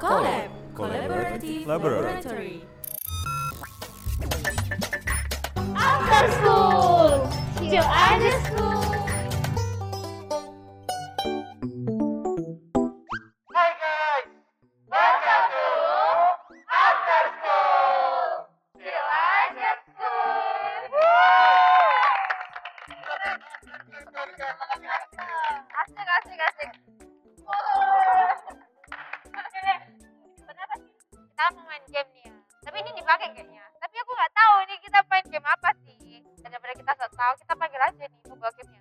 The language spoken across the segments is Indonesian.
Collab. Collaborative Laboratory. After school, still ada school. Kita nggak tahu, kita panggil aja nih. Mana nih?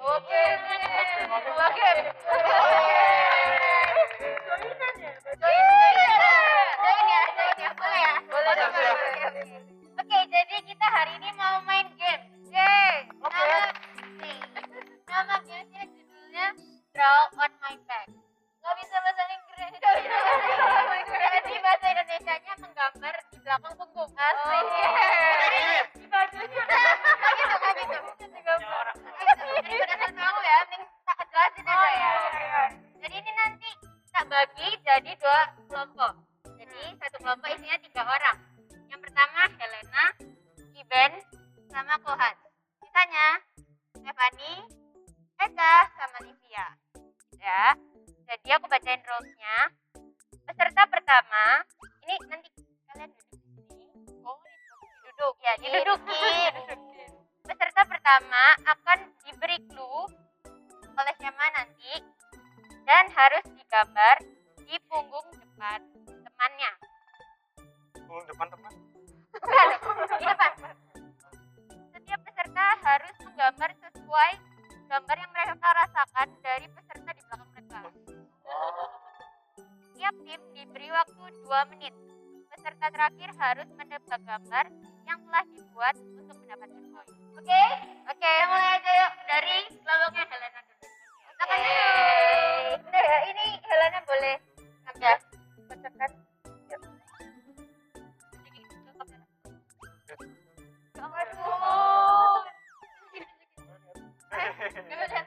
Oke, Siap, siap. Oke, oke. Oke, jadi kita hari ini mau main game. Yeay. Oke. Nama, gamenya judulnya Draw on My Back. Gak bisa bahasa Inggris. Gak bisa bahasa Inggris. Jadi bahasa Indonesianya menggambar di belakang punggung. Asik. Jadi satu kelompok isinya tiga orang. Yang pertama Helena, Iben, sama Kohan. Sisanya Stefani, Eka, sama Livia. Ya. Jadi aku bacain rules-nya. Peserta pertama, ini nanti kalian duduk di sini. Oh, duduk. Ya, didudukin. Peserta pertama akan diberi clue oleh Syama nanti dan harus digambar di punggung depan temannya. Punggung depan teman. Bukan, di depan. Setiap peserta harus menggambar sesuai gambar yang mereka rasakan dari peserta di belakang mereka. Tiap tim diberi waktu 2 menit. Peserta terakhir harus menebak gambar yang telah dibuat untuk mendapatkan poin. Oke? Oke, mulai aja yuk dari kelompoknya Helena dulu. Bener ya, ini Helena boleh ngambil bacakan. Yeah.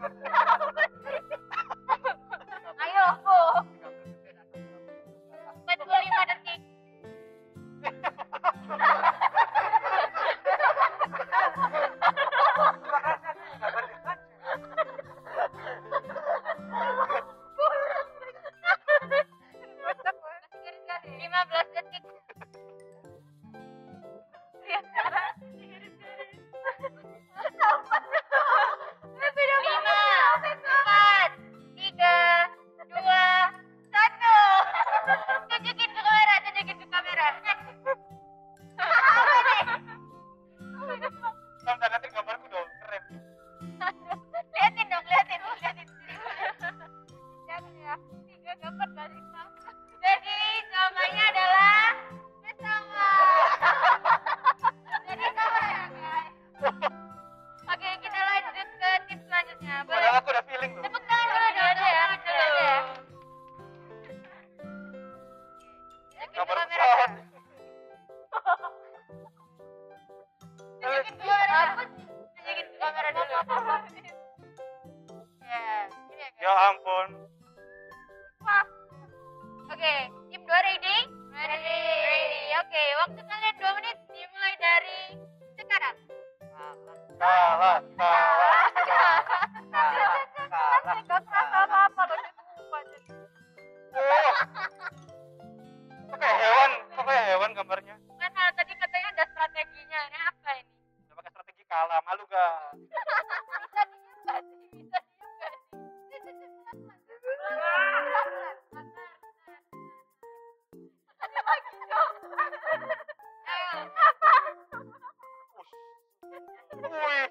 Ha ha ha! Ya ampun. Wah. Oke, tim 2 ready? Ready. Ready. Oke, waktu kalian 2 menit dimulai dari sekarang. Salah, salah, Salah. Wow.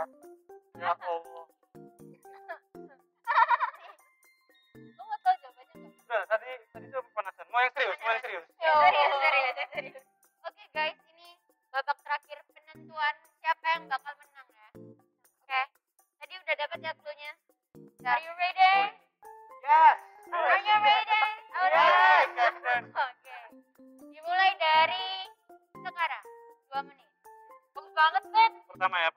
Ya Allah. Lu mau tahu jawabannya nggak? Udah, tadi tadi tuh pemanasan. Mau yang serius, mau yang serius. Ya, serius, serius, serius. Oke guys, ini babak terakhir penentuan siapa yang bakal menang ya. Oke, tadi udah dapat ya clue-nya. Are you ready? Yes. Are you ready? Yes. Oke. Dimulai dari sekarang. Dua menit. Bagus banget, Ben. Pertama ya,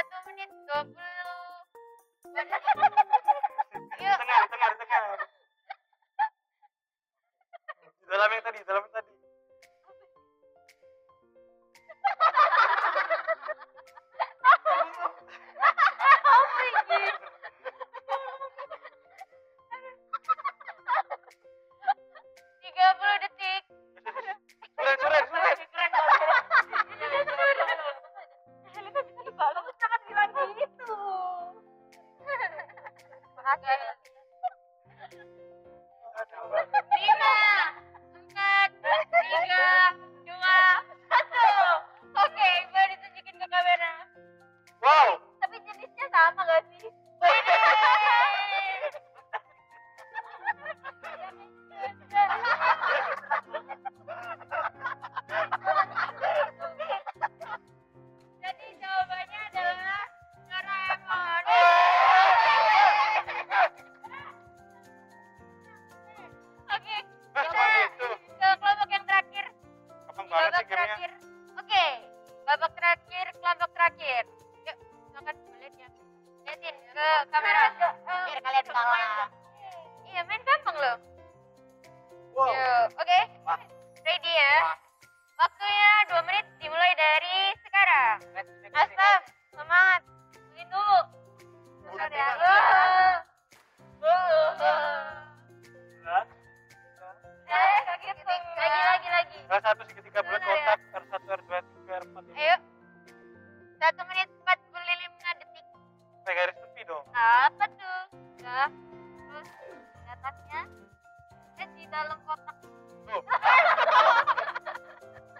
Satu menit dua puluh. Lima, Babak sih terakhir. Oke, babak terakhir, kelompok terakhir. Yuk, silakan lihat ya. Liatin ke kamera. Biar kalian kalah. Iya, main gampang loh. Wow. Oke. Wah. Ready ya? Waktunya 2 menit dimulai dari sekarang. Next, Terus di atasnya. Eh, di dalam kotak. Tuh.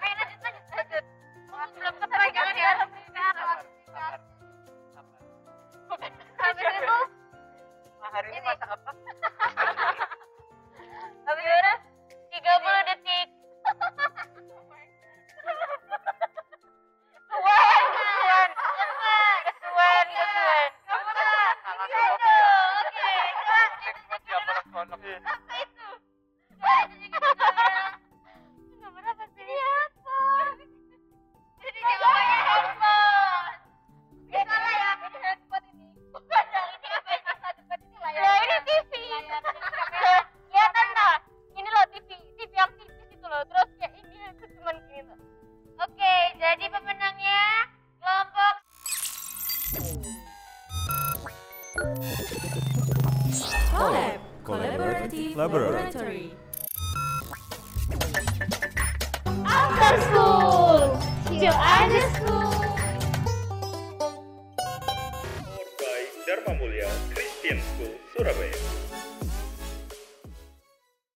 Ayo lanjut, lanjut, lanjut. Oh, belum kepegangan ya. Habis itu, Nah, hari ini Ini. masak apa? habis itu Collab Collaborative Laboratory. After school, still ada school. Powered by Dharma Mulia Christian School, Surabaya.